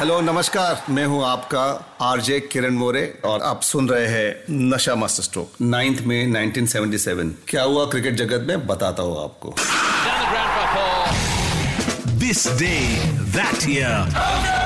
Hello नमस्कार। मैं हूँ आपका आरजे किरण मोरे और आप सुन रहे हैं नशा मास्टर स्ट्रोक नाइन्थ में 1977 क्या हुआ क्रिकेट जगत में? बताता हूँ आपको। This day that year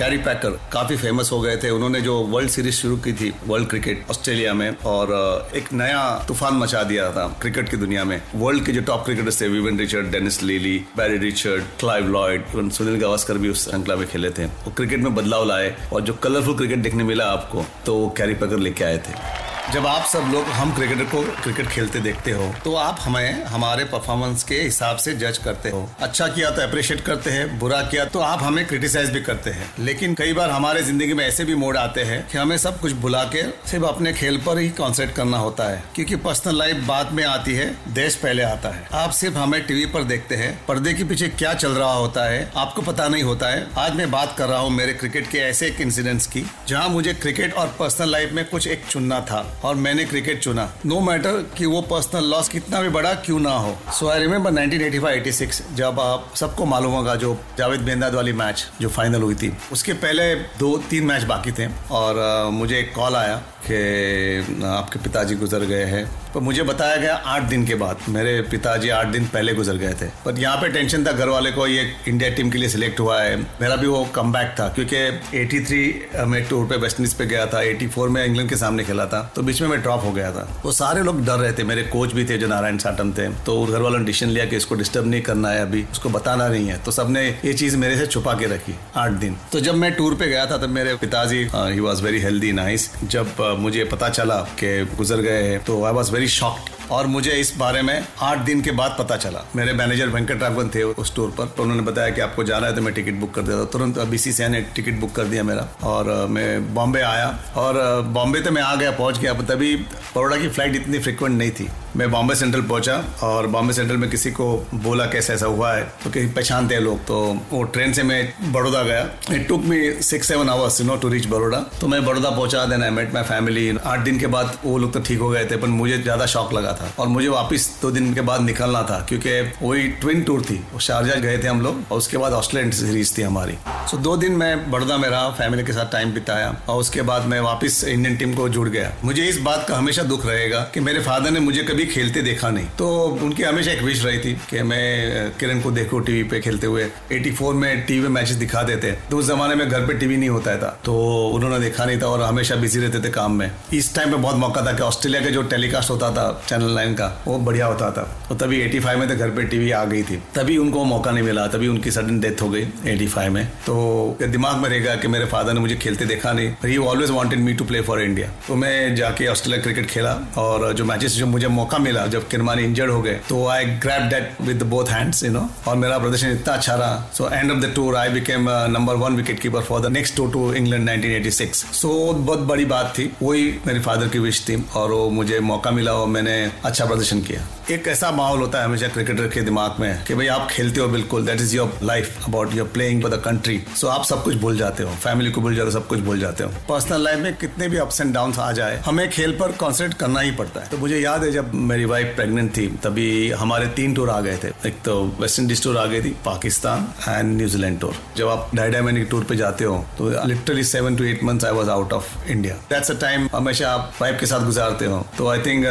Kerry Packer काफ़ी फ़ेमस हो गए थे। उन्होंने जो वर्ल्ड सीरीज़ शुरू की थी वर्ल्ड क्रिकेट ऑस्ट्रेलिया में, और एक नया तूफ़ान मचा दिया था क्रिकेट की दुनिया में। वर्ल्ड के जो टॉप क्रिकेटर्स थे Vivian Richard Dennis Lillee Barry Richard Clive Lloyd even Sunil Gavaskar भी उस श्रृंखला में खेले थे। वो क्रिकेट में बदलाव लाए, और जो कलरफुल क्रिकेट देखने मिला आपको तो कैरी पैकर लेके आए थे। जब आप सब लोग, हम क्रिकेटर को क्रिकेट खेलते देखते हो तो आप हमें, हमारे परफॉर्मेंस के हिसाब से जज करते हो। अच्छा किया तो अप्रिशिएट करते हैं, बुरा किया तो आप हमें क्रिटिसाइज भी करते हैं। लेकिन कई बार हमारे ज़िंदगी में ऐसे भी मोड आते हैं कि हमें सब कुछ भुला के सिर्फ़ अपने खेल पर ही कॉन्सेंट्रेट करना होता है। क्योंकि पर्सनल लाइफ बाद में आती है, देश पहले आता है। आप सिर्फ़ हमें टीवी पर देखते हैं, पर्दे के पीछे क्या चल रहा होता है, आपको पता नहीं होता है। आज मैं बात कर रहा हूँ मेरे क्रिकेट के ऐसे एक इंसिडेंट्स की, जहाँ मुझे क्रिकेट और पर्सनल लाइफ में कुछ एक चुनना था। और मैंने क्रिकेट चुना। नो मैटर कि वो पर्सनल लॉस कितना भी बड़ा क्यों ना हो। सो आई रिमेम्बर 1985-86 जब आप सबको मालूम होगा जो जावेद बेंदाद वाली मैच जो फाइनल हुई थी। उसके पहले दो, तीन मैच बाकी थे और मुझे एक कॉल आया। कि आपके पिताजी गुजर गए हैं। पर मुझे बताया गया आठ दिन के बाद, मेरे पिताजी आठ दिन पहले गुजर गए थे। पर यहाँ पे टेंशन था घर वाले को ये इंडिया टीम के लिए सिलेक्ट हुआ है। मेरा भी वो कम था, क्योंकि 83 में टूर पे वेस्ट इंडीज पे गया था 84 में इंग्लैंड के सामने खेला था। तो बीच में मैं ड्रॉप हो गया था। वो सारे लोग डर रहे थे, मेरे कोच भी थे जो नारायण साटम थे। तो घर वालों ने डिसीज़न लिया कि इसको डिस्टर्ब नहीं करना है अभी, उसको बताना नहीं है। तो सबने ये चीज़ मेरे से छुपा के रखी, आठ दिन। तो जब मैं टूर पे गया था, तब मेरे पिताजी he was very healthy nice जब मुझे पता चला कि गुजर गए हैं। तो आई वॉज़ वेरी शॉक्ड और मुझे इस बारे में आठ दिन के बाद पता चला। मेरे मैनेजर वेंकट राघवन थे उस टूर पर तो उन्होंने बताया कि आपको जाना है तो मैं टिकट बुक कर देता तुरंत बीसीसीआई ने टिकट बुक कर दिया मेरा और मैं बॉम्बे आया और बॉम्बे तो मैं आ गया, पहुँच गया तभी बड़ोड़ा की फ़्लाइट इतनी फ्रिक्वेंट नहीं थी। मैं बॉम्बे सेंट्रल पहुँचा और बॉम्बे सेंट्रल में किसी को बोला कैसे ऐसा हुआ है तो कहीं पहचानते हैं लोग तो वो ट्रेन से मैं बड़ौदा गया। It took me six seven hours you know to reach Baroda. तो मैं बड़ौदा पहुँचा then I met my family आठ दिन के बाद वो लोग तो ठीक हो गए थे, पर मुझे ज़्यादा शौक लगा था और मुझे वापस दो दिन के बाद निकलना था, क्योंकि वही ट्विन टूर थी। शारजा गए थे हम लोग और उसके बाद ऑस्ट्रेलियन सीरीज़ थी हमारी। सो दो दिन मैं बड़ौदा में रहा फैमिली के साथ टाइम बिताया और उसके बाद मैं वापस इंडियन टीम को जुड़ गया। मुझे इस बात का हमेशा दुख रहेगा कि मेरे फादर ने मुझे कभी खेलते देखा नहीं। तो उनकी हमेशा एक विश रही थी कि मैं किरण को देखूँ टीवी पे खेलते हुए। 84 में टीवी में मैचेस दिखाते थे तो उस जमाने में घर पे टीवी नहीं होता था। तो उन्होंने देखा नहीं था और हमेशा बिज़ी रहते थे काम में। इस टाइम पे बहुत मौका था कि ऑस्ट्रेलिया का जो टेलीकास्ट होता था चैनल नाइन का, वो बढ़िया होता था। तो तभी 85 में तो घर पे टीवी आ गई थी। तभी उनको मौका नहीं मिला, तभी उनकी सडन डेथ हो गई 85 में। तो दिमाग में रहेगा कि मेरे फादर ने मुझे खेलते देखा नहीं he always wanted me to play for India तो मैं जाके ऑस्ट्रेलिया क्रिकेट खेला और जो मैचेस जो मुझे मौका मिला, जब किरमानी इंजर्ड हो गए तो I grab that with both hands you know और मेरा प्रदर्शन इतना अच्छा रहा। So end of the tour I became number one wicket keeper for the next tour to England 1986 so बहुत बड़ी बात थी, वही मेरे फादर की विश थी और वो मुझे मौका मिला और मैंने अच्छा प्रदर्शन किया। एक ऐसा माहौल होता है हमेशा क्रिकेटर के दिमाग में कि भाई आप खेलते हो बिल्कुल that is your life about your playing for the country so आप सब कुछ भूल जाते हो फैमिली को भूल जाते हो, सब कुछ भूल जाते हो। पर्सनल लाइफ में कितने भी अप्स एंड डाउन आ जाए, हमें खेल पर कॉन्सेंट्रेट करना ही पड़ता है। तो मुझे याद है जब मेरी वाइफ प्रेगनेंट थी, तभी हमारे तीन टूर आ गए थे। एक तो वेस्ट इंडीज टूर आ गई थी पाकिस्तान एंड न्यूजीलैंड टूर जब आप ढाई ढाई महीने टूर पे जाते हो तो literally seven to eight months I was out of India that's a time हमेशा आप वाइफ के साथ गुजारते हो। तो आई थिंक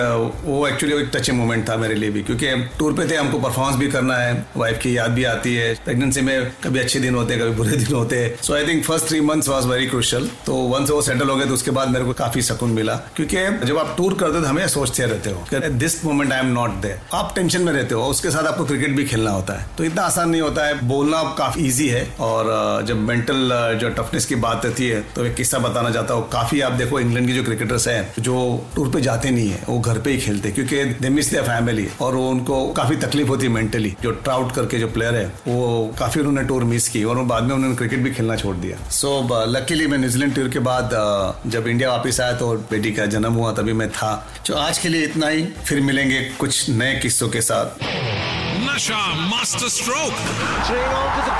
वो एक्चुअली एक टचिंग मोमेंट था मेरे मेरे लिए भी, क्योंकि टूर पे थे, हमको परफॉर्मेंस भी करना है वाइफ की याद भी आती है। प्रेगनेंसी में कभी अच्छे दिन होते हैं, कभी बुरे दिन होते हैं। So I think first three months was very crucial तो वंस वो सेटल हो गए तो उसके बाद मेरे को काफ़ी सुकून मिला। क्योंकि जब आप टूर करते तो सोचते रहते हो this moment I am not there आप टेंशन में रहते हो उसके साथ आपको क्रिकेट भी खेलना होता है। तो इतना आसान नहीं होता है। बोलना काफ़ी ईजी है, और जब मेंटल जो टफनेस की बात रहती है तो एक किस्सा बताना चाहता हूँ। काफ़ी आप देखो इंग्लैंड की जो क्रिकेटर्स हैं, जो टूर पे जाते नहीं है, वो घर पे ही खेलते क्योंकि दे मिस फैमिली और वो उनको काफ़ी तकलीफ़ होती है मेंटली जो ट्राउट करके जो प्लेयर है वो काफ़ी उन्होंने टूर मिस की और बाद में उन्होंने क्रिकेट भी खेलना छोड़ दिया। सो so, लकीली मैं न्यूजीलैंड टूर के बाद जब इंडिया वापस आया तो बेटी का जन्म हुआ तभी मैं था। तो आज के लिए इतना ही। फिर मिलेंगे कुछ नए किस्सों के साथ। Nasha master stroke Three on to the